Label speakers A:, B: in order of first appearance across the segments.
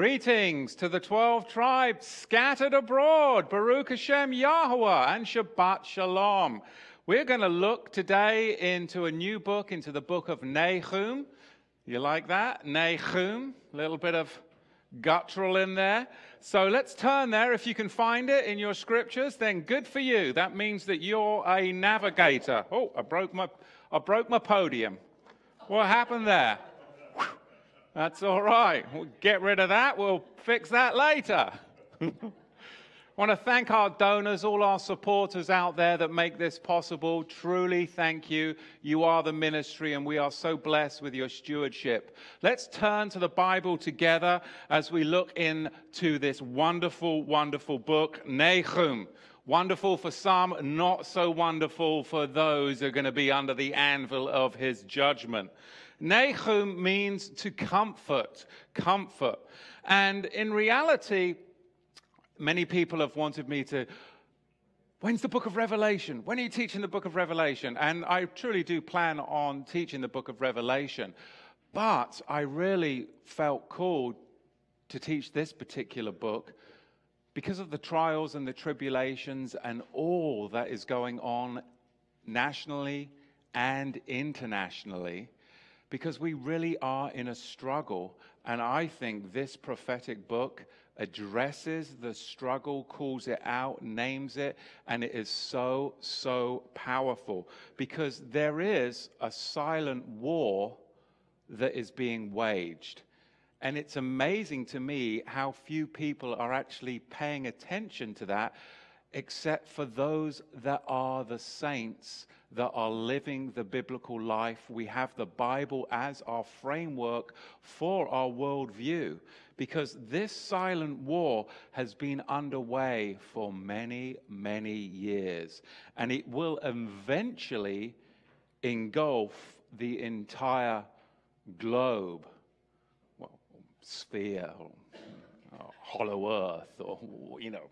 A: Greetings to the 12 tribes scattered abroad. Baruch Hashem Yahweh and Shabbat Shalom. We're going to look today into a new book, into the book of Nahum. You like that? Nahum. A little bit of guttural in there. So let's turn there. If you can find it in your scriptures, then good for you. That means that you're a navigator. Oh, I broke my, I broke my podium. What happened there? That's all right. We'll get rid of that. We'll fix that later. I want to thank our donors, all our supporters out there that make this possible. Truly, thank you. You are the ministry, and we are so blessed with your stewardship. Let's turn to the Bible together as we look into this wonderful, wonderful book, Nahum. Wonderful for some, not so wonderful for those who are going to be under the anvil of his judgment. Nahum means to comfort, comfort. And in reality, many people have wanted me to. When's the book of Revelation? When are you teaching the book of Revelation? And I truly do plan on teaching the book of Revelation. But I really felt called to teach this particular book because of the trials and the tribulations and all that is going on nationally and internationally because we really are in a struggle. And I think this prophetic book addresses the struggle, calls it out, names it, and it is so, so powerful because there is a silent war that is being waged. And it's amazing to me how few people are actually paying attention to that, except for those that are the saints that are living the biblical life. We have the Bible as our framework for our worldview because this silent war has been underway for many, many years. And it will eventually engulf the entire globe, well, sphere, or, or hollow earth, or, you know,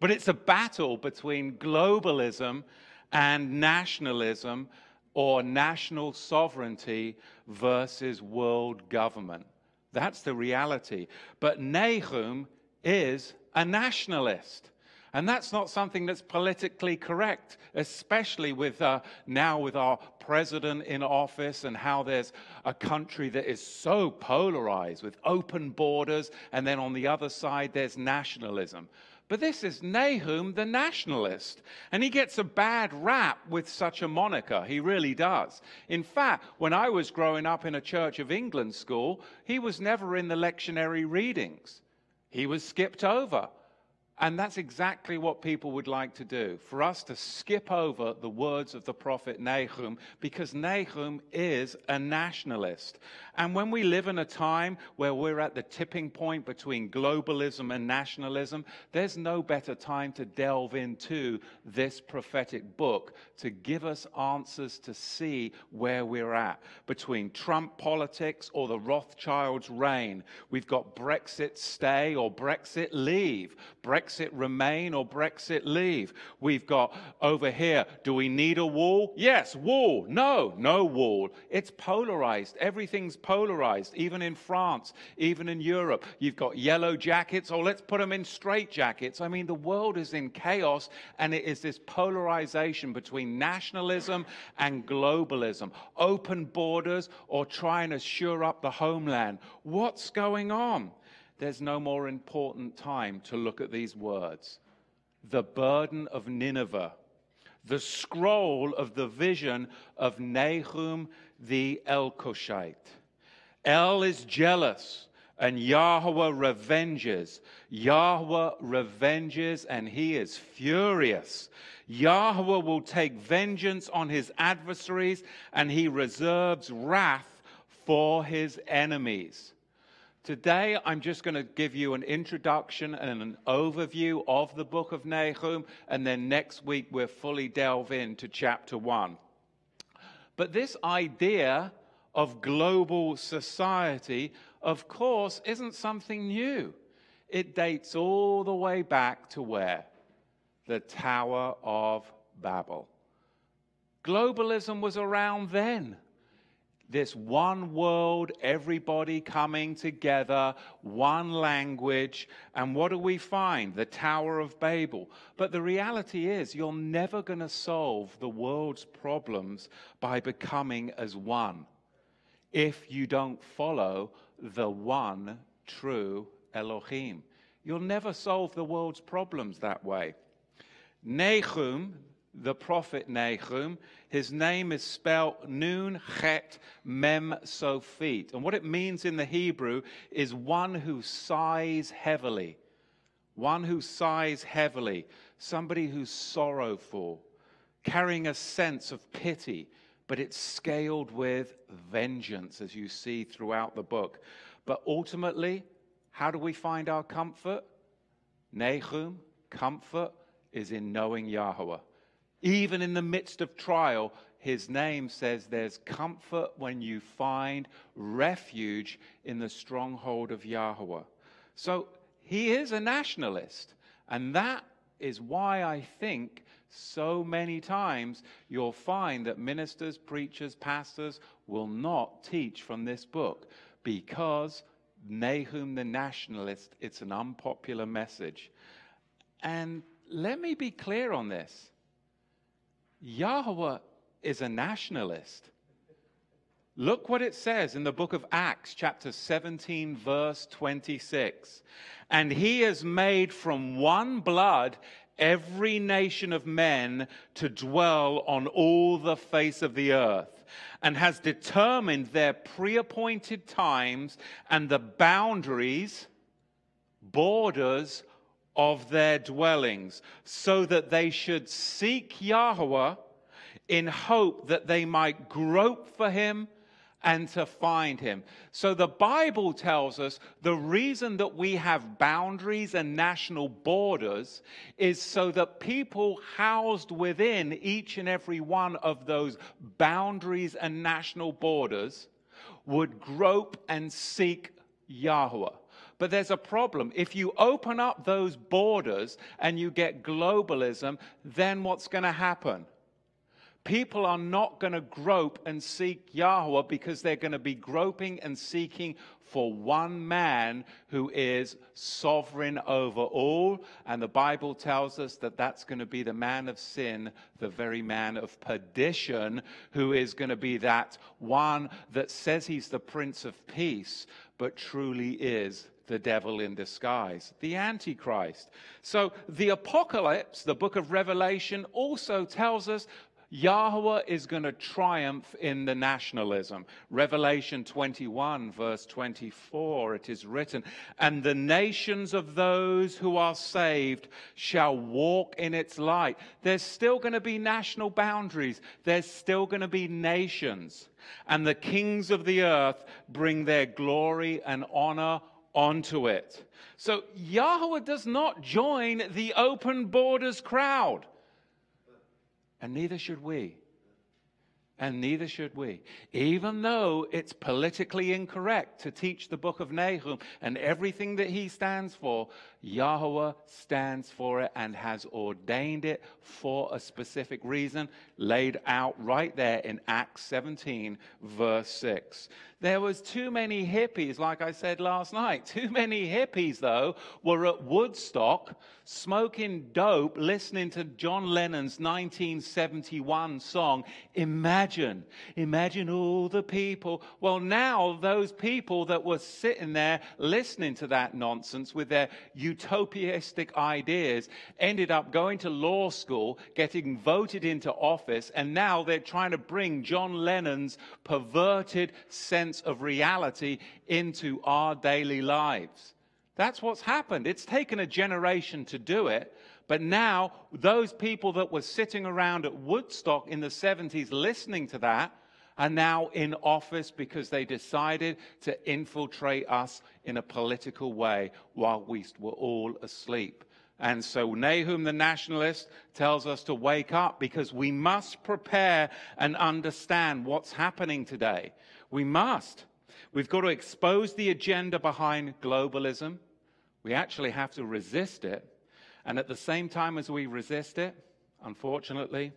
A: but it's a battle between globalism and nationalism or national sovereignty versus world government. That's the reality. But Nahum is a nationalist. And that's not something that's politically correct, especially with uh, now with our president in office and how there's a country that is so polarized with open borders, and then on the other side there's nationalism. But this is Nahum the nationalist. And he gets a bad rap with such a moniker. He really does. In fact, when I was growing up in a Church of England school, he was never in the lectionary readings. He was skipped over. And that's exactly what people would like to do for us to skip over the words of the prophet Nahum because Nahum is a nationalist. And when we live in a time where we're at the tipping point between globalism and nationalism, there's no better time to delve into this prophetic book to give us answers to see where we're at between Trump politics or the Rothschilds' reign. We've got Brexit stay or Brexit leave. Brexit Brexit remain or Brexit leave. We've got over here, do we need a wall? Yes, wall. No, no wall. It's polarized. Everything's polarized, even in France, even in Europe. You've got yellow jackets, or oh, let's put them in straight jackets. I mean, the world is in chaos, and it is this polarization between nationalism and globalism, open borders, or trying to shore up the homeland. What's going on? There's no more important time to look at these words. The burden of Nineveh, the scroll of the vision of Nahum the Elkoshite. El is jealous and Yahweh revenges. Yahweh revenges and he is furious. Yahweh will take vengeance on his adversaries and he reserves wrath for his enemies. Today, I'm just going to give you an introduction and an overview of the book of Nahum, and then next week we'll fully delve into chapter one. But this idea of global society, of course, isn't something new. It dates all the way back to where? The Tower of Babel. Globalism was around then this one world, everybody coming together, one language. And what do we find? The Tower of Babel. But the reality is, you're never going to solve the world's problems by becoming as one if you don't follow the one true Elohim. You'll never solve the world's problems that way. Nahum, the prophet Nahum, his name is spelled Nun Chet Mem Sofit. And what it means in the Hebrew is one who sighs heavily. One who sighs heavily. Somebody who's sorrowful, carrying a sense of pity, but it's scaled with vengeance, as you see throughout the book. But ultimately, how do we find our comfort? Nahum, comfort is in knowing Yahweh. Even in the midst of trial, his name says there's comfort when you find refuge in the stronghold of Yahweh. So he is a nationalist. And that is why I think so many times you'll find that ministers, preachers, pastors will not teach from this book because Nahum the nationalist, it's an unpopular message. And let me be clear on this Yahweh is a nationalist. Look what it says in the book of Acts, chapter 17, verse 26. And he has made from one blood every nation of men to dwell on all the face of the earth, and has determined their pre appointed times and the boundaries, borders of their dwellings, so that they should seek Yahweh in hope that they might grope for him and to find him. So the Bible tells us the reason that we have boundaries and national borders is so that people housed within each and every one of those boundaries and national borders would grope and seek Yahweh. But there's a problem. If you open up those borders and you get globalism, then what's going to happen? People are not going to grope and seek Yahweh because they're going to be groping and seeking for one man who is sovereign over all. And the Bible tells us that that's going to be the man of sin, the very man of perdition, who is going to be that one that says he's the Prince of Peace, but truly is the devil in disguise, the Antichrist. So the apocalypse, the book of Revelation, also tells us Yahweh is going to triumph in the nationalism. Revelation 21, verse 24, it is written, And the nations of those who are saved shall walk in its light. There's still going to be national boundaries, there's still going to be nations. And the kings of the earth bring their glory and honor onto it. So Yahweh does not join the open borders crowd. And neither should we. And neither should we. Even though it's politically incorrect to teach the book of Nahum and everything that he stands for, Yahweh stands for it and has ordained it for a specific reason, laid out right there in Acts 17, verse 6. There was too many hippies, like I said last night. Too many hippies, though, were at Woodstock smoking dope, listening to John Lennon's 1971 song, Imagine. Imagine all the people. Well, now those people that were sitting there listening to that nonsense with their utopiastic ideas ended up going to law school, getting voted into office, and now they're trying to bring John Lennon's perverted sense of reality into our daily lives. That's what's happened. It's taken a generation to do it, but now those people that were sitting around at Woodstock in the 70s listening to that are now in office because they decided to infiltrate us in a political way while we were all asleep. And so Nahum the nationalist tells us to wake up because we must prepare and understand what's happening today. We must. We've got to expose the agenda behind globalism. We actually have to resist it. And at the same time as we resist it, unfortunately,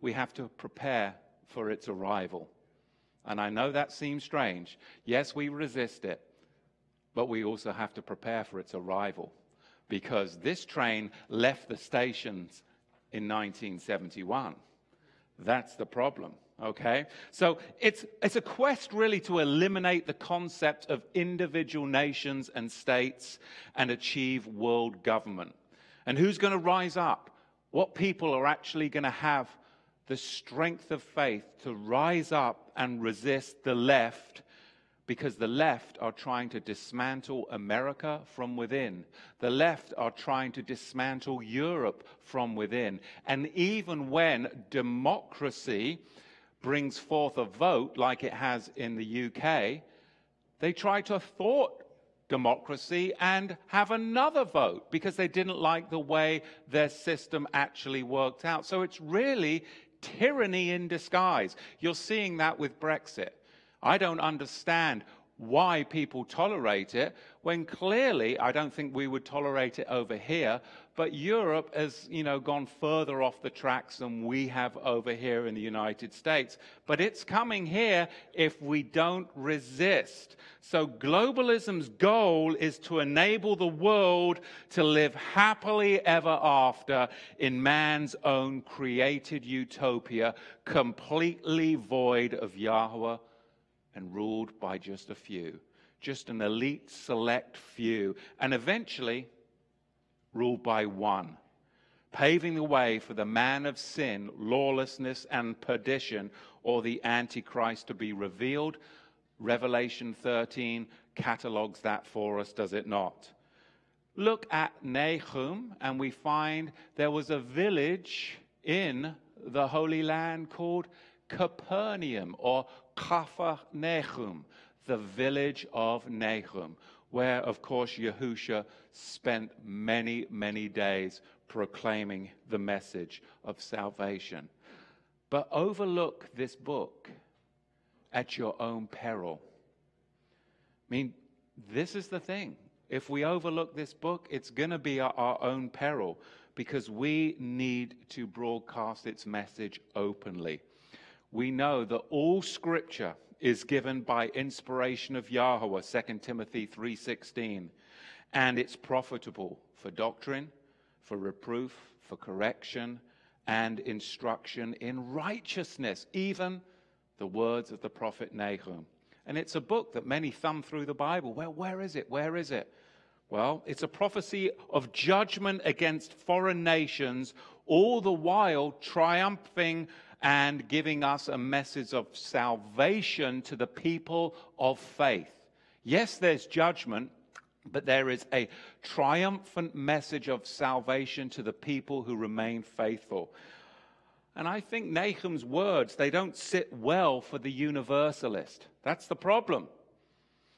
A: we have to prepare for its arrival. And I know that seems strange. Yes, we resist it, but we also have to prepare for its arrival because this train left the stations in 1971. That's the problem. Okay? So it's, it's a quest really to eliminate the concept of individual nations and states and achieve world government. And who's going to rise up? What people are actually going to have the strength of faith to rise up and resist the left because the left are trying to dismantle America from within. The left are trying to dismantle Europe from within. And even when democracy brings forth a vote like it has in the UK, they try to thwart democracy and have another vote because they didn't like the way their system actually worked out. So it's really tyranny in disguise. You're seeing that with Brexit. I don't understand why people tolerate it when clearly I don't think we would tolerate it over here. But Europe has, you know, gone further off the tracks than we have over here in the United States. But it's coming here if we don't resist. So globalism's goal is to enable the world to live happily ever after in man's own created utopia, completely void of Yahweh and ruled by just a few, just an elite, select few, and eventually ruled by one, paving the way for the man of sin, lawlessness, and perdition, or the Antichrist to be revealed. Revelation 13 catalogues that for us, does it not? Look at Nahum, and we find there was a village in the Holy Land called Capernaum or Nahum, the village of Nahum, where, of course, Yahusha spent many, many days proclaiming the message of salvation. But overlook this book at your own peril. I mean, this is the thing. If we overlook this book, it's going to be our own peril because we need to broadcast its message openly we know that all scripture is given by inspiration of Yahweh, 2 Timothy 3:16, and it's profitable for doctrine, for reproof, for correction, and instruction in righteousness, even the words of the prophet Nahum. And it's a book that many thumb through the Bible. Well, where is it? Where is it? Well, it's a prophecy of judgment against foreign nations, all the while triumphing and giving us a message of salvation to the people of faith. Yes, there's judgment, but there is a triumphant message of salvation to the people who remain faithful. And I think Nahum's words, they don't sit well for the universalist. That's the problem.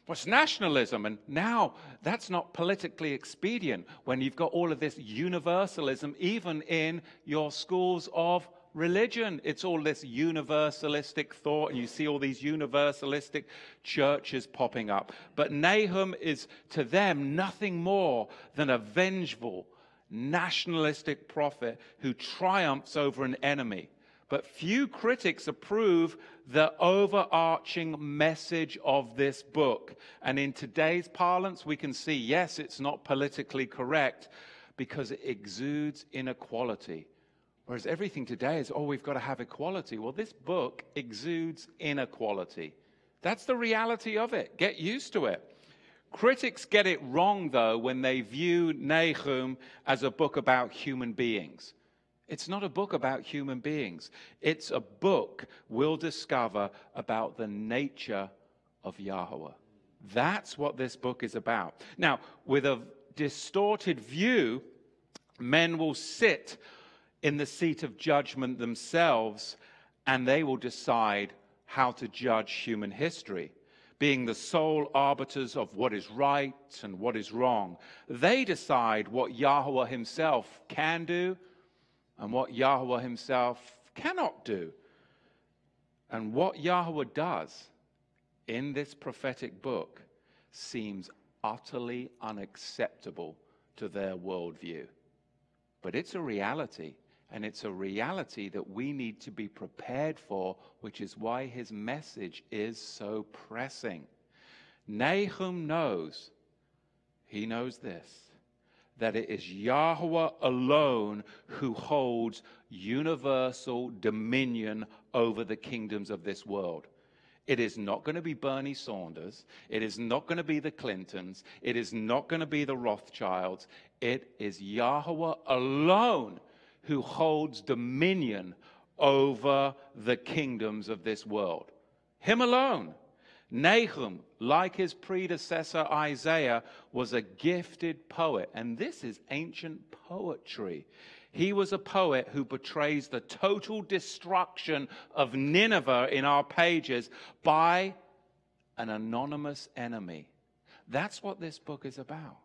A: What's nationalism? And now that's not politically expedient when you've got all of this universalism, even in your schools of religion. It's all this universalistic thought, and you see all these universalistic churches popping up. But Nahum is to them nothing more than a vengeful, nationalistic prophet who triumphs over an enemy. But few critics approve the overarching message of this book. And in today's parlance, we can see yes, it's not politically correct because it exudes inequality Whereas everything today is, oh, we've got to have equality. Well, this book exudes inequality. That's the reality of it. Get used to it. Critics get it wrong, though, when they view Nahum as a book about human beings. It's not a book about human beings. It's a book we'll discover about the nature of Yahweh. That's what this book is about. Now, with a distorted view, men will sit in the seat of judgment themselves, and they will decide how to judge human history, being the sole arbiters of what is right and what is wrong. They decide what Yahweh himself can do and what Yahweh himself cannot do. And what Yahweh does in this prophetic book seems utterly unacceptable to their worldview. But it's a reality And it's a reality that we need to be prepared for, which is why his message is so pressing. Nahum knows, he knows this, that it is Yahweh alone who holds universal dominion over the kingdoms of this world. It is not going to be Bernie Sanders. It is not going to be the Clintons. It is not going to be the Rothschilds. It is Yahweh alone who holds dominion over the kingdoms of this world. Him alone. Nahum, like his predecessor Isaiah, was a gifted poet. And this is ancient poetry. He was a poet who portrays the total destruction of Nineveh in our pages by an anonymous enemy. That's what this book is about.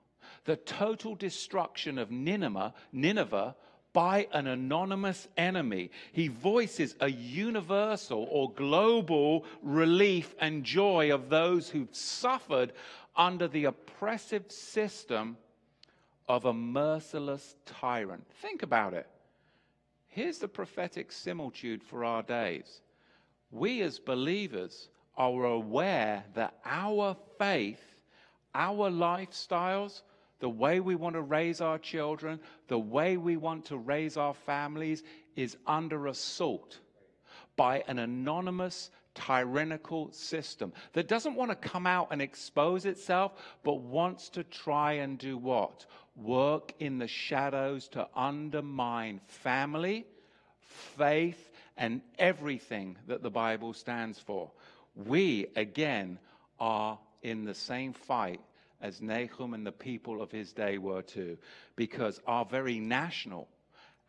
A: The total destruction of Nineveh, Nineveh by an anonymous enemy. He voices a universal or global relief and joy of those who've suffered under the oppressive system of a merciless tyrant. Think about it. Here's the prophetic similitude for our days. We as believers are aware that our faith, our lifestyles, the way we want to raise our children, the way we want to raise our families is under assault by an anonymous, tyrannical system that doesn't want to come out and expose itself, but wants to try and do what? Work in the shadows to undermine family, faith, and everything that the Bible stands for. We, again, are in the same fight as Nahum and the people of his day were too, because our very national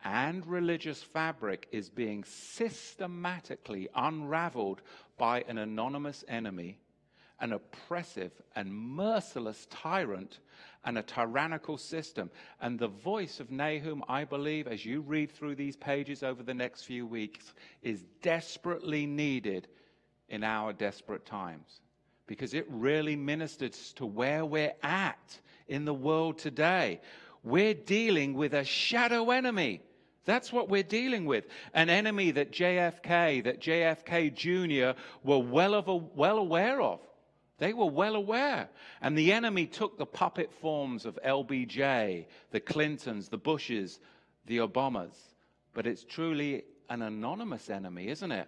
A: and religious fabric is being systematically unraveled by an anonymous enemy, an oppressive and merciless tyrant, and a tyrannical system. And the voice of Nahum, I believe, as you read through these pages over the next few weeks, is desperately needed in our desperate times because it really ministers to where we're at in the world today. We're dealing with a shadow enemy. That's what we're dealing with. An enemy that JFK, that JFK Jr. were well, well aware of. They were well aware. And the enemy took the puppet forms of LBJ, the Clintons, the Bushes, the Obamas. But it's truly an anonymous enemy, isn't it?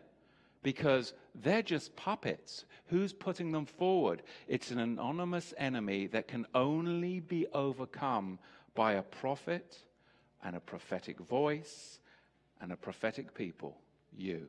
A: Because they're just puppets. Who's putting them forward? It's an anonymous enemy that can only be overcome by a prophet and a prophetic voice and a prophetic people, you.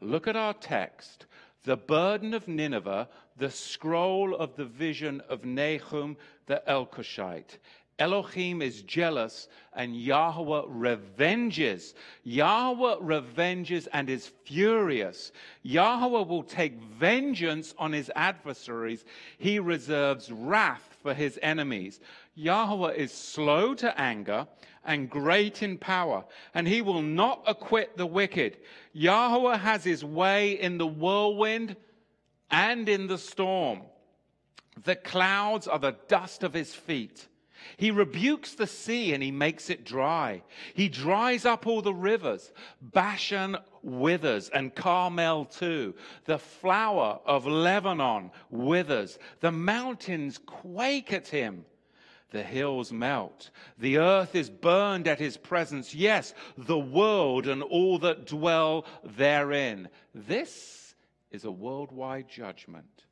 A: Look at our text. The burden of Nineveh, the scroll of the vision of Nahum the Elkoshite. Elohim is jealous and Yahweh revenges. Yahweh revenges and is furious. Yahweh will take vengeance on his adversaries. He reserves wrath for his enemies. Yahweh is slow to anger and great in power, and he will not acquit the wicked. Yahweh has his way in the whirlwind and in the storm. The clouds are the dust of his feet. He rebukes the sea and he makes it dry. He dries up all the rivers. Bashan withers and Carmel too. The flower of Lebanon withers. The mountains quake at him. The hills melt. The earth is burned at his presence. Yes, the world and all that dwell therein. This is a worldwide judgment.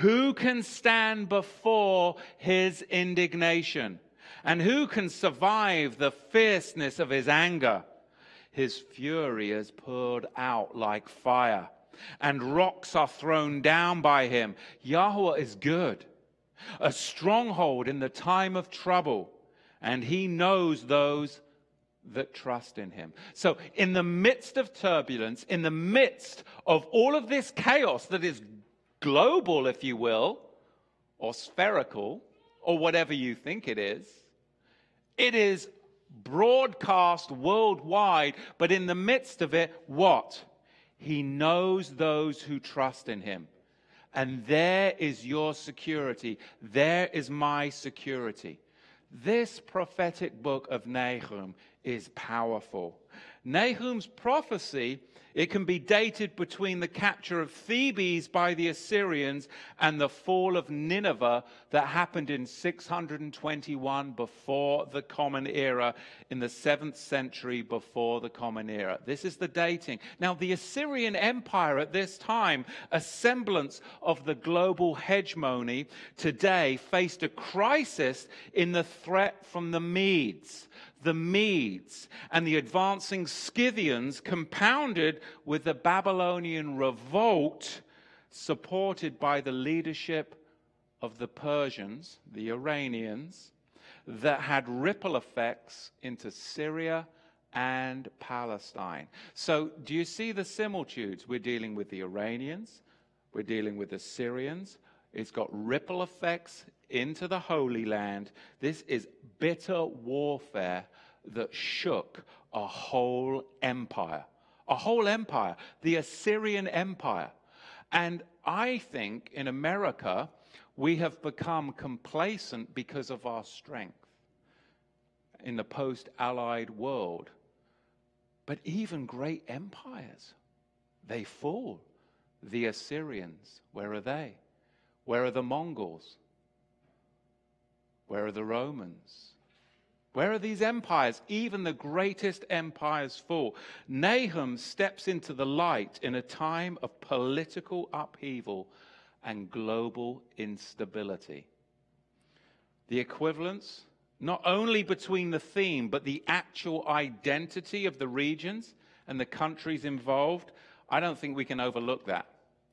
A: Who can stand before his indignation? And who can survive the fierceness of his anger? His fury is poured out like fire, and rocks are thrown down by him. Yahweh is good, a stronghold in the time of trouble, and he knows those that trust in him. So, in the midst of turbulence, in the midst of all of this chaos that is global, if you will, or spherical, or whatever you think it is. It is broadcast worldwide, but in the midst of it, what? He knows those who trust in him. And there is your security. There is my security. This prophetic book of Nahum is powerful. Nahum's prophecy it can be dated between the capture of Thebes by the Assyrians and the fall of Nineveh that happened in 621 before the Common Era, in the 7th century before the Common Era. This is the dating. Now, the Assyrian Empire at this time, a semblance of the global hegemony today, faced a crisis in the threat from the Medes the Medes, and the advancing Scythians, compounded with the Babylonian revolt supported by the leadership of the Persians, the Iranians, that had ripple effects into Syria and Palestine. So, do you see the similitudes? We're dealing with the Iranians, we're dealing with the Syrians. It's got ripple effects into the Holy Land. This is bitter warfare that shook a whole empire. A whole empire, the Assyrian Empire. And I think in America, we have become complacent because of our strength in the post Allied world. But even great empires, they fall. The Assyrians, where are they? Where are the Mongols? Where are the Romans? Where are these empires? Even the greatest empires fall. Nahum steps into the light in a time of political upheaval and global instability. The equivalence, not only between the theme, but the actual identity of the regions and the countries involved, I don't think we can overlook that.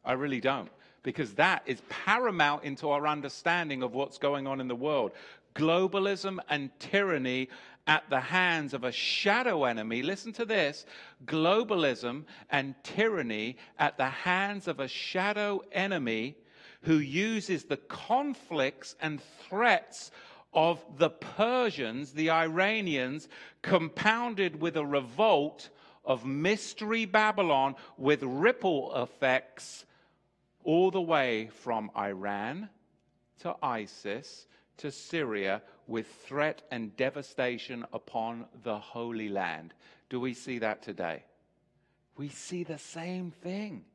A: I really don't because that is paramount into our understanding of what's going on in the world. Globalism and tyranny at the hands of a shadow enemy. Listen to this globalism and tyranny at the hands of a shadow enemy who uses the conflicts and threats of the Persians, the Iranians, compounded with a revolt of mystery Babylon with ripple effects all the way from Iran to ISIS to Syria with threat and devastation upon the Holy Land. Do we see that today? We see the same thing.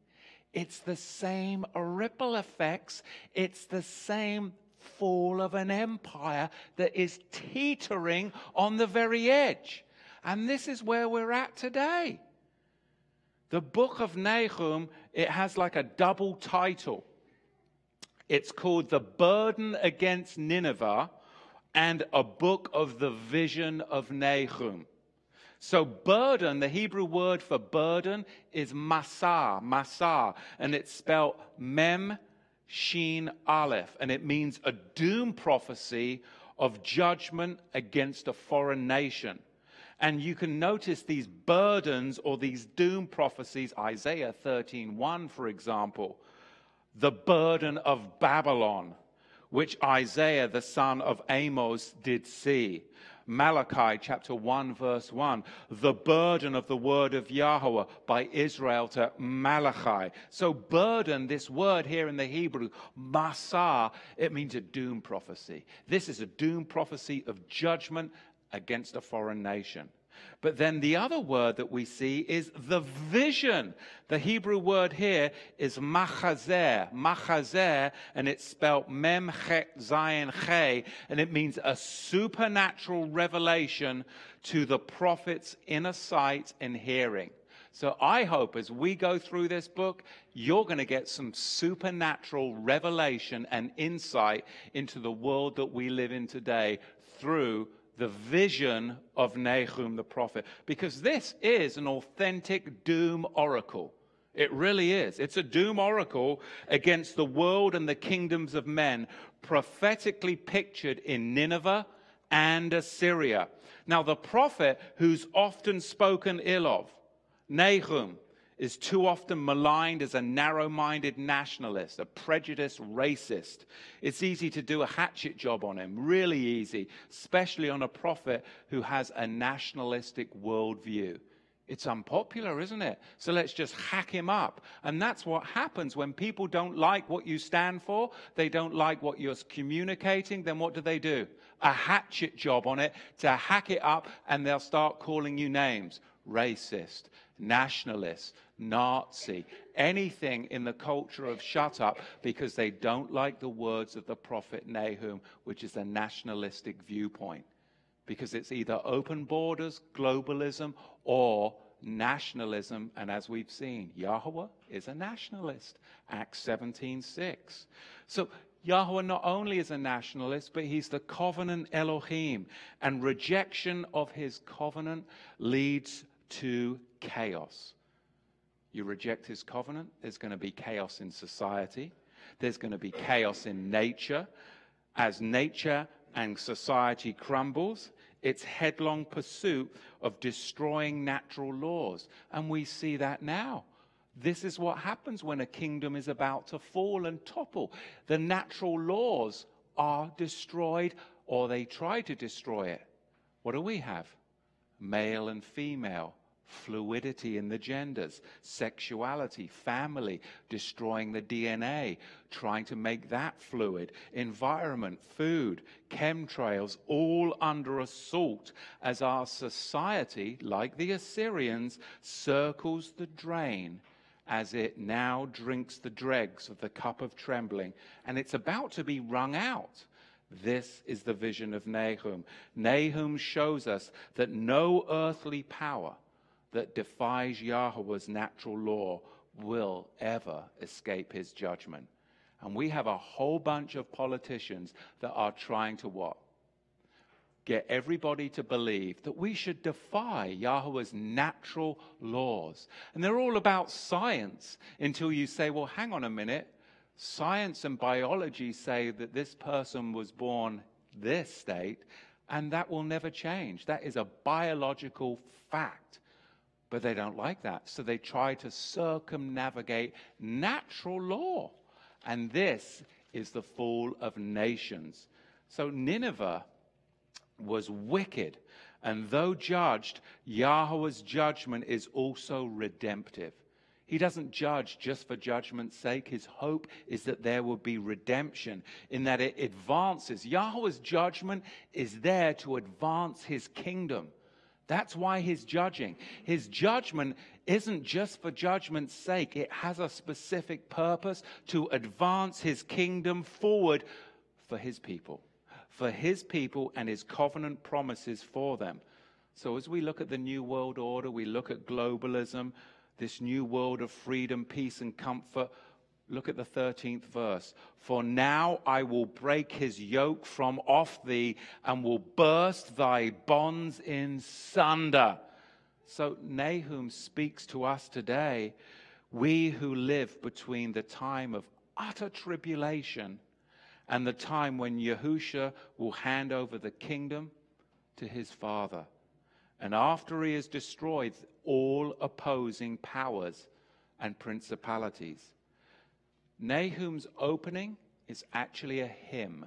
A: It's the same ripple effects. It's the same fall of an empire that is teetering on the very edge. And this is where we're at today. The book of Nahum, it has like a double title. It's called The Burden Against Nineveh and a book of the vision of Nahum. So, burden, the Hebrew word for burden is masah, masah, and it's spelled mem, sheen, aleph, and it means a doom prophecy of judgment against a foreign nation. And you can notice these burdens or these doom prophecies, Isaiah 13:1, for example, the burden of Babylon, which Isaiah, the son of Amos, did see. Malachi chapter 1, verse 1, the burden of the word of Yahweh by Israel to Malachi. So, burden, this word here in the Hebrew, masah, it means a doom prophecy. This is a doom prophecy of judgment against a foreign nation. But then the other word that we see is the vision. The Hebrew word here is machazer, machazer, and it's spelled mem chet zayin che, and it means a supernatural revelation to the prophet's inner sight and hearing. So I hope as we go through this book, you're going to get some supernatural revelation and insight into the world that we live in today through the vision of Nahum the prophet, because this is an authentic doom oracle. It really is. It's a doom oracle against the world and the kingdoms of men, prophetically pictured in Nineveh and Assyria. Now, the prophet who's often spoken ill of, Nahum, is too often maligned as a narrow minded nationalist, a prejudiced racist. It's easy to do a hatchet job on him, really easy, especially on a prophet who has a nationalistic worldview. It's unpopular, isn't it? So let's just hack him up. And that's what happens when people don't like what you stand for, they don't like what you're communicating, then what do they do? A hatchet job on it to hack it up, and they'll start calling you names racist, nationalist, Nazi, anything in the culture of shut up because they don't like the words of the prophet Nahum, which is a nationalistic viewpoint. Because it's either open borders, globalism, or nationalism. And as we've seen, Yahweh is a nationalist. Acts 17:6. So Yahweh not only is a nationalist, but he's the covenant Elohim. And rejection of his covenant leads to chaos. You reject his covenant, there's going to be chaos in society, there's going to be chaos in nature. As nature and society crumbles, it's headlong pursuit of destroying natural laws. And we see that now. This is what happens when a kingdom is about to fall and topple. The natural laws are destroyed, or they try to destroy it. What do we have? Male and female, fluidity in the genders, sexuality, family, destroying the DNA, trying to make that fluid, environment, food, chemtrails, all under assault as our society, like the Assyrians, circles the drain as it now drinks the dregs of the cup of trembling, and it's about to be wrung out. This is the vision of Nahum. Nahum shows us that no earthly power that defies Yahweh's natural law will ever escape his judgment. And we have a whole bunch of politicians that are trying to what? Get everybody to believe that we should defy Yahweh's natural laws. And they're all about science until you say, well, hang on a minute. Science and biology say that this person was born this state, and that will never change. That is a biological fact. But they don't like that. So they try to circumnavigate natural law. And this is the fall of nations. So Nineveh was wicked. And though judged, Yahweh's judgment is also redemptive. He doesn't judge just for judgment's sake. His hope is that there will be redemption, in that it advances. Yahweh's judgment is there to advance his kingdom. That's why he's judging. His judgment isn't just for judgment's sake, it has a specific purpose to advance his kingdom forward for his people, for his people and his covenant promises for them. So, as we look at the New World Order, we look at globalism, this new world of freedom, peace, and comfort. Look at the 13th verse. For now I will break his yoke from off thee and will burst thy bonds in sunder. So Nahum speaks to us today, we who live between the time of utter tribulation and the time when Yahusha will hand over the kingdom to his father. And after he has destroyed all opposing powers and principalities. Nahum's opening is actually a hymn.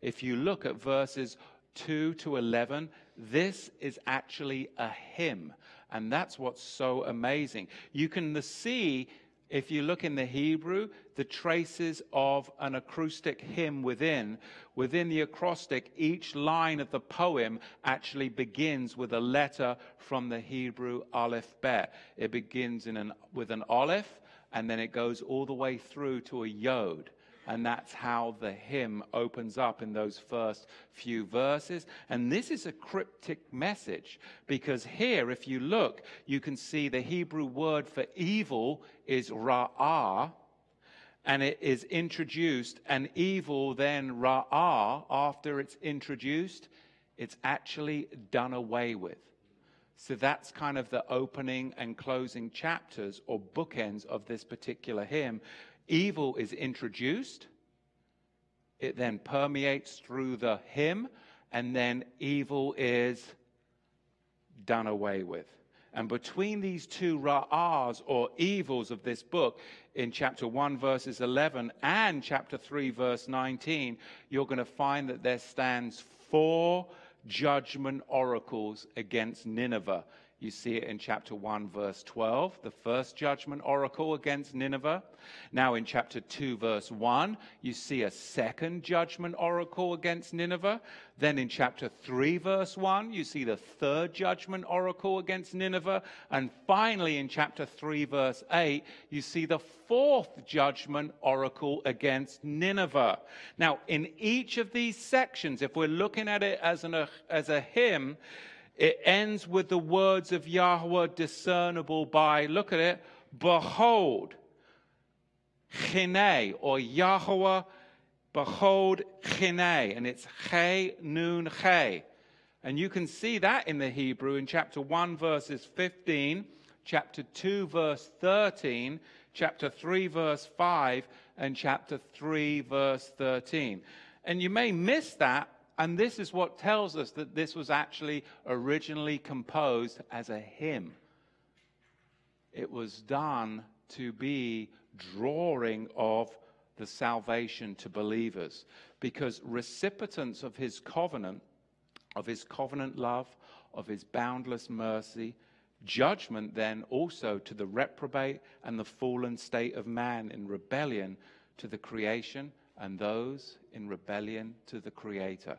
A: If you look at verses 2 to 11, this is actually a hymn. And that's what's so amazing. You can see, if you look in the Hebrew, the traces of an acrostic hymn within. Within the acrostic, each line of the poem actually begins with a letter from the Hebrew Aleph Bet. It begins an, with an Aleph and then it goes all the way through to a yod. And that's how the hymn opens up in those first few verses. And this is a cryptic message because here, if you look, you can see the Hebrew word for evil is ra'ah, and it is introduced, and evil then ra'ah, after it's introduced, it's actually done away with. So that's kind of the opening and closing chapters or bookends of this particular hymn. Evil is introduced, it then permeates through the hymn, and then evil is done away with. And between these two ra'ahs or evils of this book, in chapter 1, verses 11, and chapter 3, verse 19, you're going to find that there stands four judgment oracles against Nineveh You see it in chapter 1, verse 12, the first judgment oracle against Nineveh. Now, in chapter 2, verse 1, you see a second judgment oracle against Nineveh. Then, in chapter 3, verse 1, you see the third judgment oracle against Nineveh. And finally, in chapter 3, verse 8, you see the fourth judgment oracle against Nineveh. Now, in each of these sections, if we're looking at it as, an, as a hymn, it ends with the words of Yahweh discernible by, look at it, behold, chine, or Yahweh, behold, chine, and it's che, nun, che. And you can see that in the Hebrew in chapter 1, verses 15, chapter 2, verse 13, chapter 3, verse 5, and chapter 3, verse 13. And you may miss that and this is what tells us that this was actually originally composed as a hymn. It was done to be drawing of the salvation to believers because recipients of his covenant, of his covenant love, of his boundless mercy, judgment then also to the reprobate and the fallen state of man in rebellion to the creation and those in rebellion to the Creator.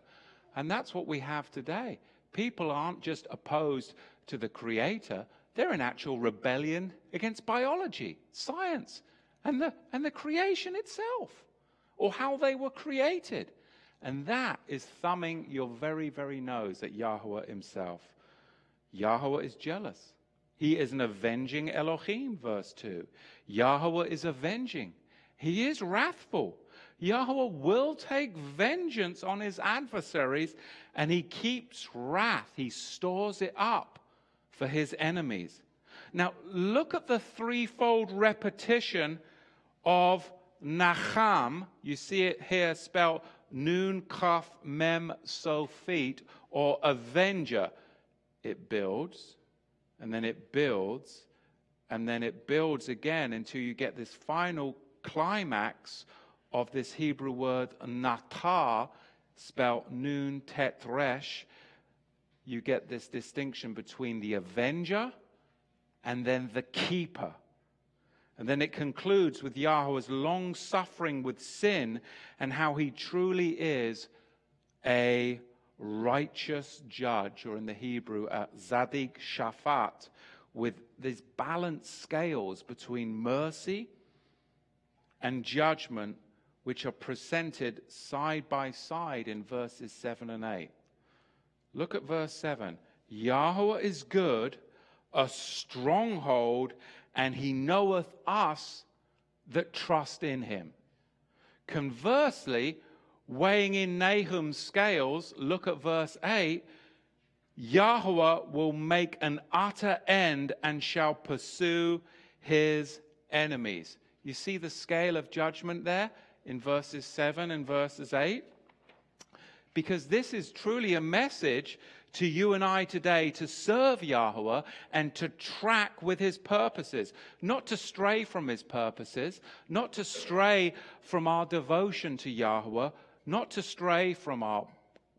A: And that's what we have today. People aren't just opposed to the Creator, they're in actual rebellion against biology, science, and the, and the creation itself, or how they were created. And that is thumbing your very, very nose at Yahweh himself. Yahweh is jealous. He is an avenging Elohim, verse 2. Yahweh is avenging. He is wrathful. Yahweh will take vengeance on his adversaries and he keeps wrath. He stores it up for his enemies. Now, look at the threefold repetition of Nacham. You see it here spelled Nun, Kaf, Mem, Sofit, or Avenger. It builds, and then it builds, and then it builds again until you get this final climax of this Hebrew word natah, spelled nun tet resh, you get this distinction between the avenger and then the keeper. And then it concludes with Yahweh's long suffering with sin and how he truly is a righteous judge, or in the Hebrew, a zadik shafat, with these balanced scales between mercy and judgment which are presented side by side in verses 7 and 8. Look at verse 7. Yahweh is good, a stronghold, and he knoweth us that trust in him. Conversely, weighing in Nahum's scales, look at verse 8. Yahweh will make an utter end and shall pursue his enemies. You see the scale of judgment there? In verses 7 and verses 8? Because this is truly a message to you and I today to serve Yahweh and to track with his purposes, not to stray from his purposes, not to stray from our devotion to Yahweh, not to stray from our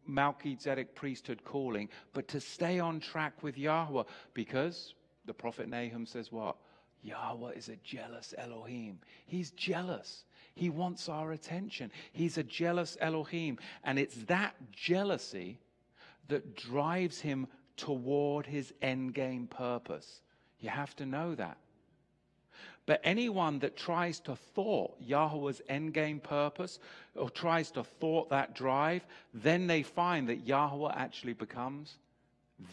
A: Melchizedek priesthood calling, but to stay on track with Yahweh because the prophet Nahum says what? Yahweh is a jealous Elohim. He's jealous. He wants our attention. He's a jealous Elohim. And it's that jealousy that drives him toward his endgame purpose. You have to know that. But anyone that tries to thwart Yahweh's endgame purpose or tries to thwart that drive, then they find that Yahweh actually becomes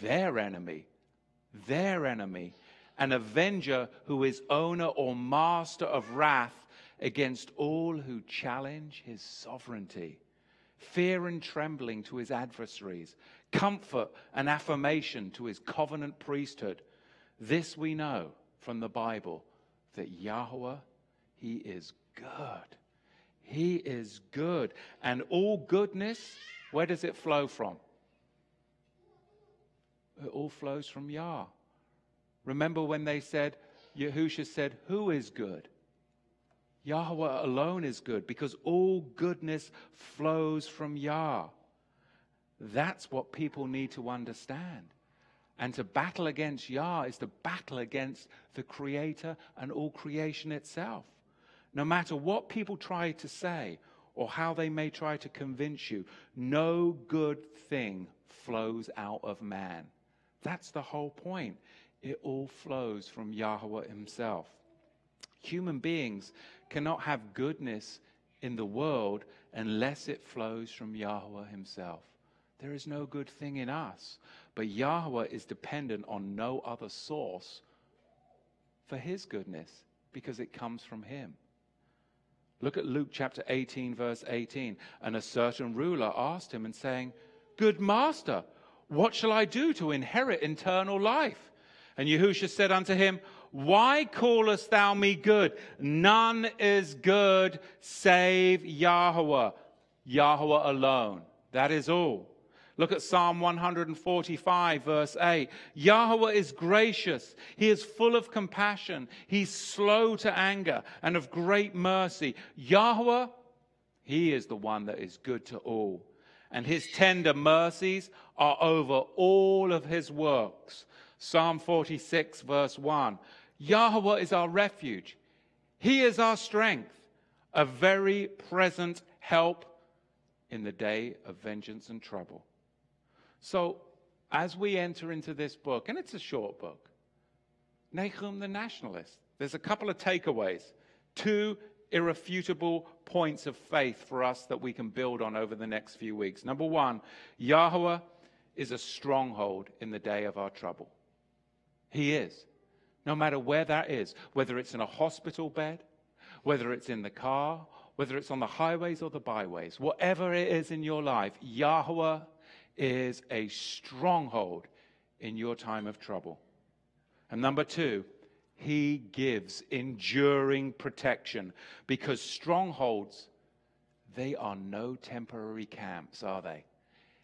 A: their enemy. Their enemy. An avenger who is owner or master of wrath against all who challenge his sovereignty, fear and trembling to his adversaries, comfort and affirmation to his covenant priesthood. This we know from the Bible that Yahweh, he is good. He is good. And all goodness, where does it flow from? It all flows from Yah. Remember when they said, Yahusha said, Who is good? Yahweh alone is good because all goodness flows from Yah. That's what people need to understand. And to battle against Yah is to battle against the Creator and all creation itself. No matter what people try to say or how they may try to convince you, no good thing flows out of man. That's the whole point. It all flows from Yahweh Himself. Human beings cannot have goodness in the world unless it flows from Yahweh Himself. There is no good thing in us. But Yahweh is dependent on no other source for his goodness because it comes from him. Look at Luke chapter 18, verse 18. And a certain ruler asked him and saying, Good master, what shall I do to inherit eternal life? And Yahusha said unto him, Why callest thou me good? None is good save Yahweh, Yahweh alone. That is all. Look at Psalm 145, verse 8. Yahweh is gracious. He is full of compassion. He's slow to anger and of great mercy. Yahweh, He is the one that is good to all. And His tender mercies are over all of His works. Psalm 46, verse 1. Yahweh is our refuge. He is our strength, a very present help in the day of vengeance and trouble. So, as we enter into this book, and it's a short book, Nahum the Nationalist, there's a couple of takeaways, two irrefutable points of faith for us that we can build on over the next few weeks. Number one, Yahweh is a stronghold in the day of our trouble. He is. No matter where that is, whether it's in a hospital bed, whether it's in the car, whether it's on the highways or the byways, whatever it is in your life, Yahweh is a stronghold in your time of trouble. And number two, he gives enduring protection because strongholds, they are no temporary camps, are they?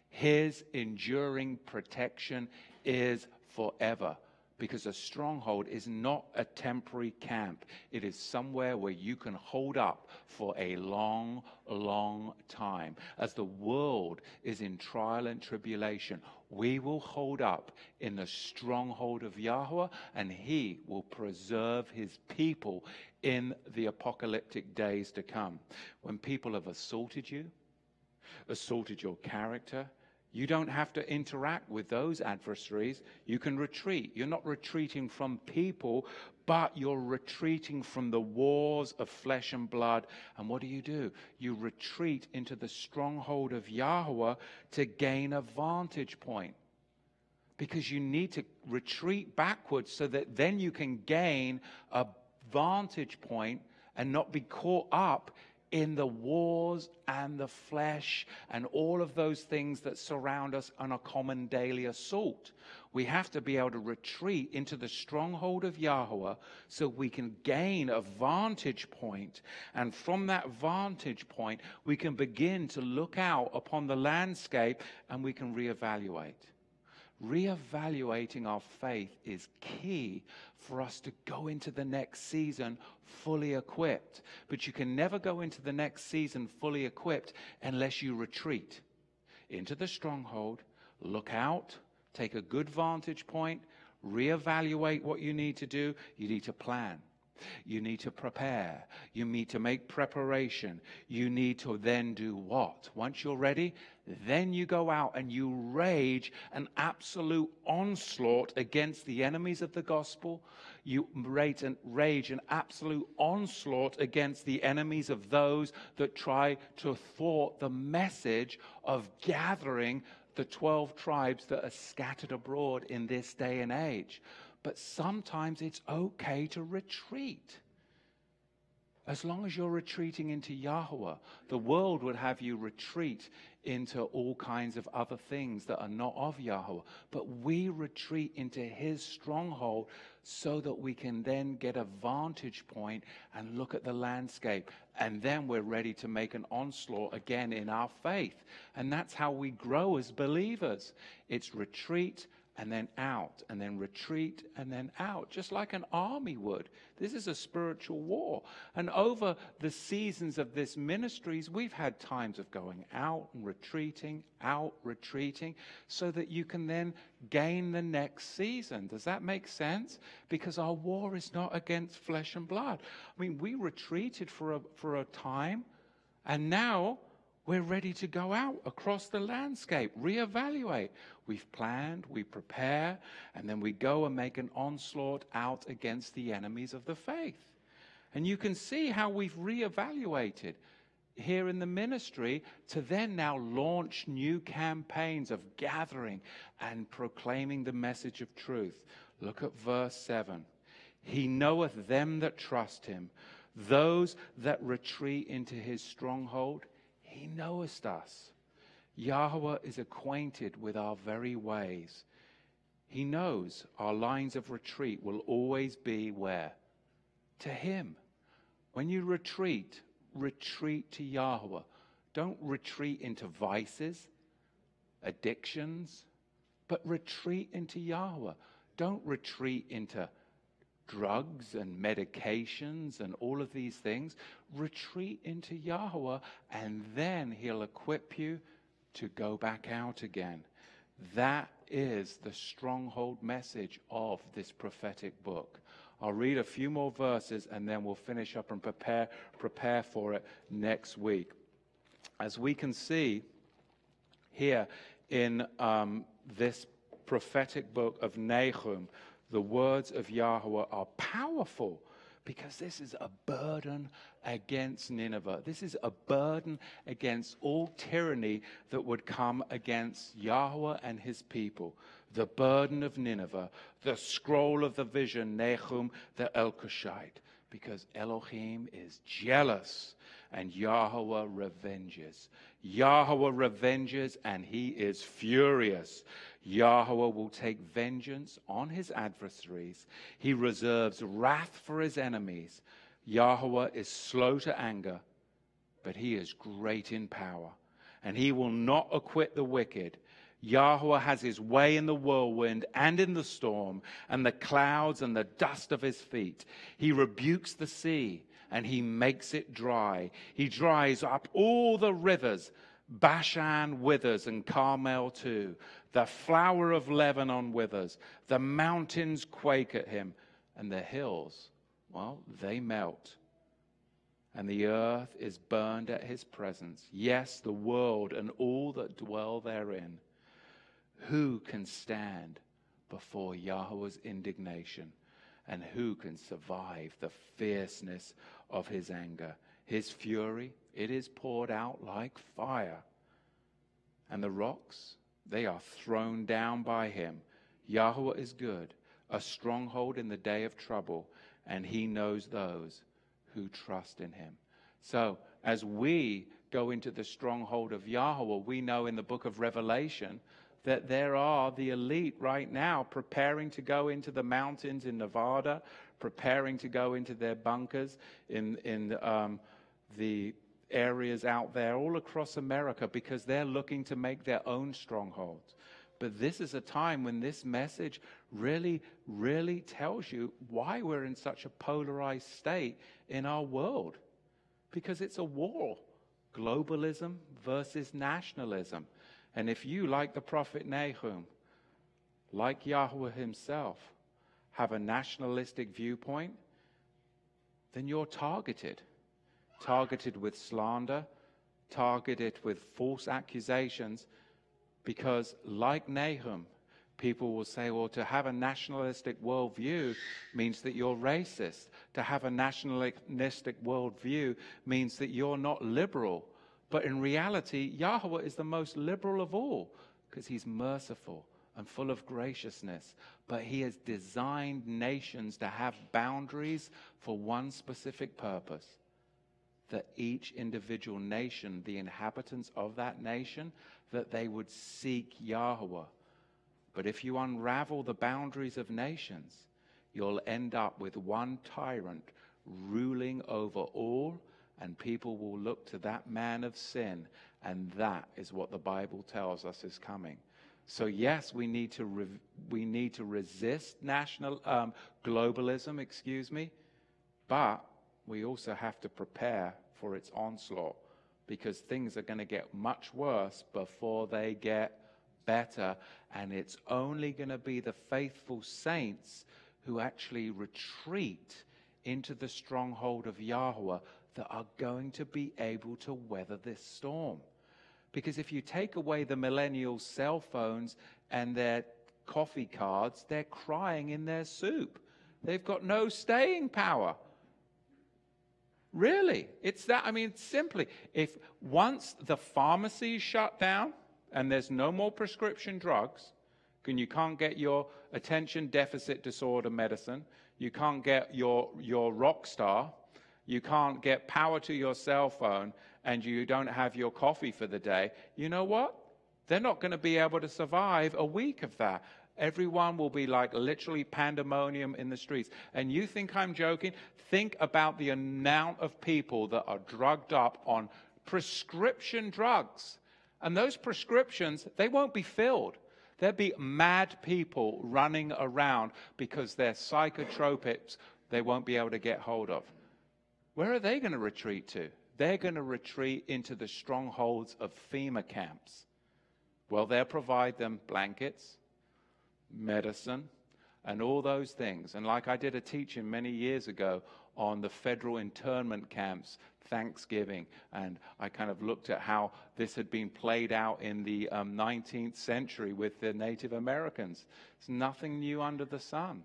A: His enduring protection is forever because a stronghold is not a temporary camp. It is somewhere where you can hold up for a long, long time. As the world is in trial and tribulation, we will hold up in the stronghold of Yahweh, and He will preserve His people in the apocalyptic days to come. When people have assaulted you, assaulted your character, you don't have to interact with those adversaries. You can retreat. You're not retreating from people, but you're retreating from the wars of flesh and blood. And what do you do? You retreat into the stronghold of Yahweh to gain a vantage point. Because you need to retreat backwards so that then you can gain a vantage point and not be caught up in the wars and the flesh and all of those things that surround us on a common daily assault. We have to be able to retreat into the stronghold of Yahweh so we can gain a vantage point. And from that vantage point, we can begin to look out upon the landscape and we can reevaluate. Reevaluating our faith is key for us to go into the next season fully equipped. But you can never go into the next season fully equipped unless you retreat into the stronghold, look out, take a good vantage point, reevaluate what you need to do. You need to plan. You need to prepare. You need to make preparation. You need to then do what? Once you're ready, then you go out and you rage an absolute onslaught against the enemies of the gospel. You rage an, rage an absolute onslaught against the enemies of those that try to thwart the message of gathering the 12 tribes that are scattered abroad in this day and age. But sometimes it's okay to retreat. As long as you're retreating into Yahweh, the world would have you retreat into all kinds of other things that are not of Yahweh. But we retreat into his stronghold so that we can then get a vantage point and look at the landscape. And then we're ready to make an onslaught again in our faith. And that's how we grow as believers. It's retreat and then out, and then retreat, and then out, just like an army would. This is a spiritual war. And over the seasons of this ministries, we've had times of going out and retreating, out, retreating, so that you can then gain the next season. Does that make sense? Because our war is not against flesh and blood. I mean, we retreated for a, for a time, and now we're ready to go out across the landscape, reevaluate. We've planned, we prepare, and then we go and make an onslaught out against the enemies of the faith. And you can see how we've reevaluated here in the ministry to then now launch new campaigns of gathering and proclaiming the message of truth. Look at verse 7. He knoweth them that trust him, those that retreat into his stronghold. He knowest us. Yahweh is acquainted with our very ways. He knows our lines of retreat will always be where? To Him. When you retreat, retreat to Yahweh. Don't retreat into vices, addictions, but retreat into Yahweh. Don't retreat into drugs and medications and all of these things, retreat into Yahweh, and then He'll equip you to go back out again. That is the stronghold message of this prophetic book. I'll read a few more verses and then we'll finish up and prepare, prepare for it next week. As we can see here in um, this prophetic book of Nahum, the words of Yahweh are powerful because this is a burden against Nineveh. This is a burden against all tyranny that would come against Yahweh and his people. The burden of Nineveh, the scroll of the vision, Nahum the Elkoshite, because Elohim is jealous and Yahweh revenges. Yahweh revenges and he is furious. Yahweh will take vengeance on his adversaries. He reserves wrath for his enemies. Yahweh is slow to anger, but he is great in power, and he will not acquit the wicked. Yahweh has his way in the whirlwind and in the storm, and the clouds and the dust of his feet. He rebukes the sea, and he makes it dry. He dries up all the rivers. Bashan withers and Carmel too. The flower of Lebanon withers. The mountains quake at him. And the hills, well, they melt. And the earth is burned at his presence. Yes, the world and all that dwell therein. Who can stand before Yahweh's indignation? And who can survive the fierceness of his anger? His fury, it is poured out like fire. And the rocks, they are thrown down by him. Yahweh is good, a stronghold in the day of trouble, and he knows those who trust in him. So, as we go into the stronghold of Yahweh, we know in the book of Revelation that there are the elite right now preparing to go into the mountains in Nevada, preparing to go into their bunkers in, in um, the areas out there all across America because they're looking to make their own strongholds. But this is a time when this message really, really tells you why we're in such a polarized state in our world. Because it's a war globalism versus nationalism. And if you, like the prophet Nahum, like Yahweh himself, have a nationalistic viewpoint, then you're targeted targeted with slander, targeted with false accusations, because, like Nahum, people will say, well, to have a nationalistic worldview means that you're racist. To have a nationalistic worldview means that you're not liberal. But in reality, Yahweh is the most liberal of all because he's merciful and full of graciousness. But he has designed nations to have boundaries for one specific purpose that each individual nation, the inhabitants of that nation, that they would seek Yahweh. But if you unravel the boundaries of nations, you'll end up with one tyrant ruling over all, and people will look to that man of sin, and that is what the Bible tells us is coming. So yes, we need to re- we need to resist national um, globalism. Excuse me, but we also have to prepare for its onslaught because things are going to get much worse before they get better. And it's only going to be the faithful saints who actually retreat into the stronghold of Yahweh that are going to be able to weather this storm. Because if you take away the millennials' cell phones and their coffee cards, they're crying in their soup. They've got no staying power. Really, it's that. I mean, simply, if once the pharmacy is shut down and there's no more prescription drugs, and you can't get your attention deficit disorder medicine, you can't get your, your rock star, you can't get power to your cell phone, and you don't have your coffee for the day, you know what? They're not going to be able to survive a week of that. Everyone will be like literally pandemonium in the streets. And you think I'm joking? Think about the amount of people that are drugged up on prescription drugs. And those prescriptions, they won't be filled. There'll be mad people running around because their psychotropics they won't be able to get hold of. Where are they going to retreat to? They're going to retreat into the strongholds of FEMA camps. Well, they'll provide them blankets, medicine, and all those things. And like I did a teaching many years ago on the federal internment camps, Thanksgiving, and I kind of looked at how this had been played out in the um, 19th century with the Native Americans. It's nothing new under the sun.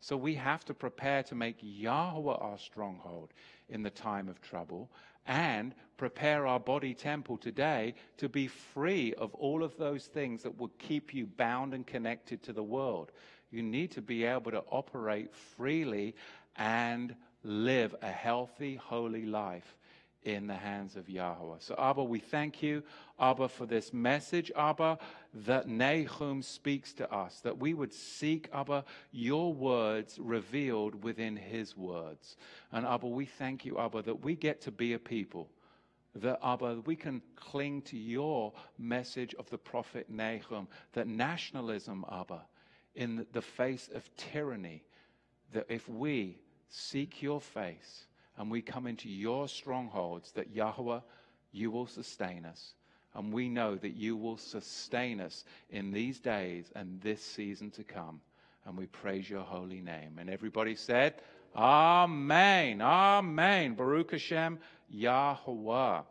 A: So we have to prepare to make Yahweh our stronghold in the time of trouble and prepare our body temple today to be free of all of those things that would keep you bound and connected to the world. You need to be able to operate freely and live a healthy, holy life in the hands of Yahweh. So, Abba, we thank you, Abba, for this message, Abba, that Nahum speaks to us, that we would seek, Abba, your words revealed within his words. And, Abba, we thank you, Abba, that we get to be a people. That, Abba, we can cling to your message of the prophet Nahum, that nationalism, Abba, in the face of tyranny, that if we seek your face, and we come into your strongholds, that Yahweh, you will sustain us. And we know that you will sustain us in these days and this season to come. And we praise your holy name. And everybody said, Amen. Amen. Baruch Hashem, Yahweh.